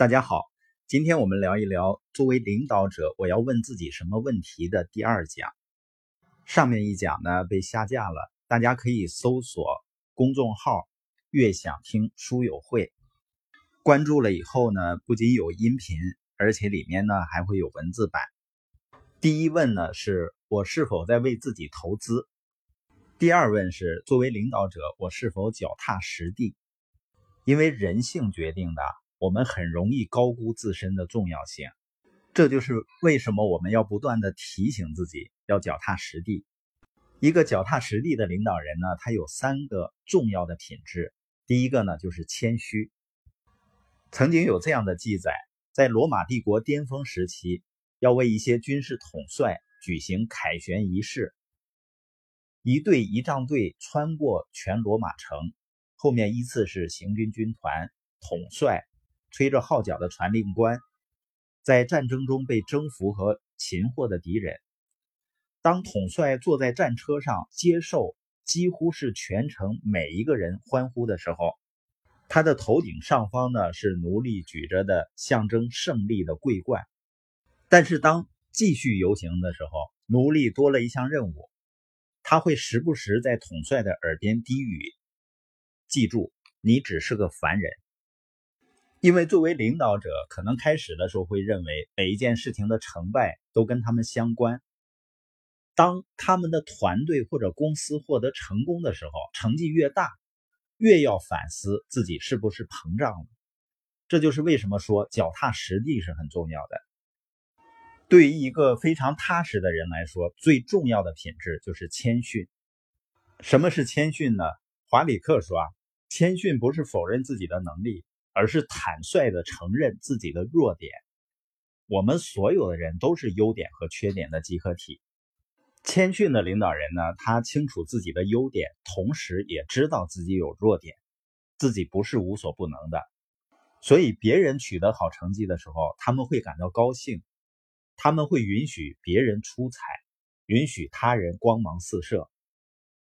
大家好，今天我们聊一聊作为领导者，我要问自己什么问题的第二讲。上面一讲呢被下架了，大家可以搜索公众号“悦享听书友会”，关注了以后呢，不仅有音频，而且里面呢还会有文字版。第一问呢是我是否在为自己投资？第二问是作为领导者，我是否脚踏实地？因为人性决定的。我们很容易高估自身的重要性，这就是为什么我们要不断的提醒自己要脚踏实地。一个脚踏实地的领导人呢，他有三个重要的品质。第一个呢，就是谦虚。曾经有这样的记载，在罗马帝国巅峰时期，要为一些军事统帅举行凯旋仪式，一队仪仗队穿过全罗马城，后面依次是行军军团、统帅。吹着号角的传令官，在战争中被征服和擒获的敌人。当统帅坐在战车上接受几乎是全城每一个人欢呼的时候，他的头顶上方呢是奴隶举着的象征胜利的桂冠。但是当继续游行的时候，奴隶多了一项任务，他会时不时在统帅的耳边低语：“记住，你只是个凡人。”因为作为领导者，可能开始的时候会认为每一件事情的成败都跟他们相关。当他们的团队或者公司获得成功的时候，成绩越大，越要反思自己是不是膨胀了。这就是为什么说脚踏实地是很重要的。对于一个非常踏实的人来说，最重要的品质就是谦逊。什么是谦逊呢？华里克说啊，谦逊不是否认自己的能力。而是坦率的承认自己的弱点。我们所有的人都是优点和缺点的集合体。谦逊的领导人呢，他清楚自己的优点，同时也知道自己有弱点，自己不是无所不能的。所以别人取得好成绩的时候，他们会感到高兴，他们会允许别人出彩，允许他人光芒四射。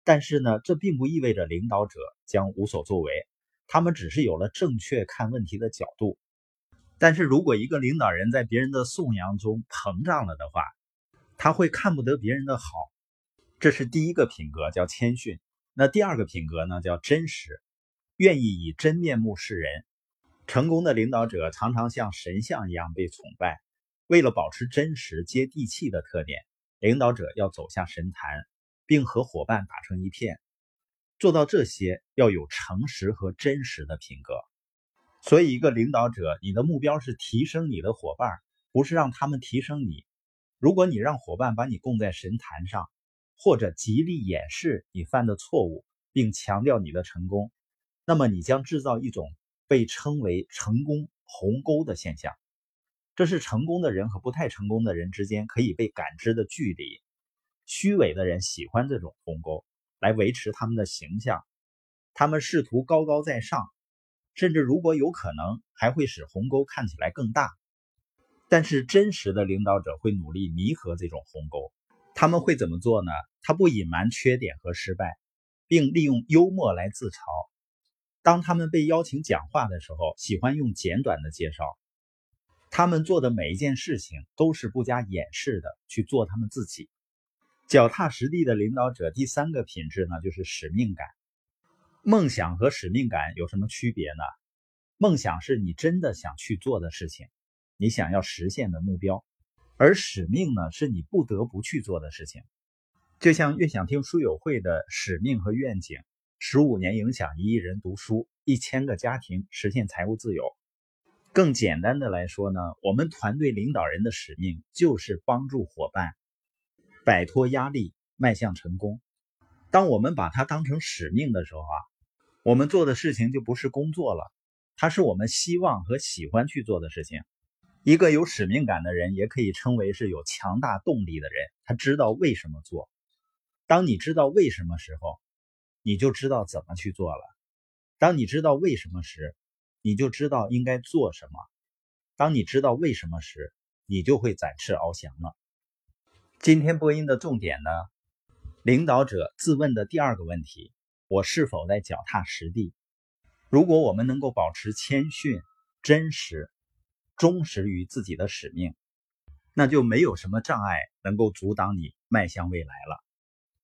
但是呢，这并不意味着领导者将无所作为。他们只是有了正确看问题的角度，但是如果一个领导人在别人的颂扬中膨胀了的话，他会看不得别人的好。这是第一个品格，叫谦逊。那第二个品格呢，叫真实，愿意以真面目示人。成功的领导者常常像神像一样被崇拜。为了保持真实、接地气的特点，领导者要走下神坛，并和伙伴打成一片。做到这些要有诚实和真实的品格，所以一个领导者，你的目标是提升你的伙伴，不是让他们提升你。如果你让伙伴把你供在神坛上，或者极力掩饰你犯的错误，并强调你的成功，那么你将制造一种被称为成功鸿沟的现象。这是成功的人和不太成功的人之间可以被感知的距离。虚伪的人喜欢这种鸿沟。来维持他们的形象，他们试图高高在上，甚至如果有可能，还会使鸿沟看起来更大。但是真实的领导者会努力弥合这种鸿沟。他们会怎么做呢？他不隐瞒缺点和失败，并利用幽默来自嘲。当他们被邀请讲话的时候，喜欢用简短的介绍。他们做的每一件事情都是不加掩饰的去做他们自己。脚踏实地的领导者，第三个品质呢，就是使命感。梦想和使命感有什么区别呢？梦想是你真的想去做的事情，你想要实现的目标；而使命呢，是你不得不去做的事情。就像越想听书友会的使命和愿景：十五年影响一亿人读书，一千个家庭实现财务自由。更简单的来说呢，我们团队领导人的使命就是帮助伙伴。摆脱压力，迈向成功。当我们把它当成使命的时候啊，我们做的事情就不是工作了，它是我们希望和喜欢去做的事情。一个有使命感的人，也可以称为是有强大动力的人。他知道为什么做。当你知道为什么时候，你就知道怎么去做了。当你知道为什么时，你就知道应该做什么。当你知道为什么时，你就会展翅翱翔了。今天播音的重点呢，领导者自问的第二个问题：我是否在脚踏实地？如果我们能够保持谦逊、真实，忠实于自己的使命，那就没有什么障碍能够阻挡你迈向未来了。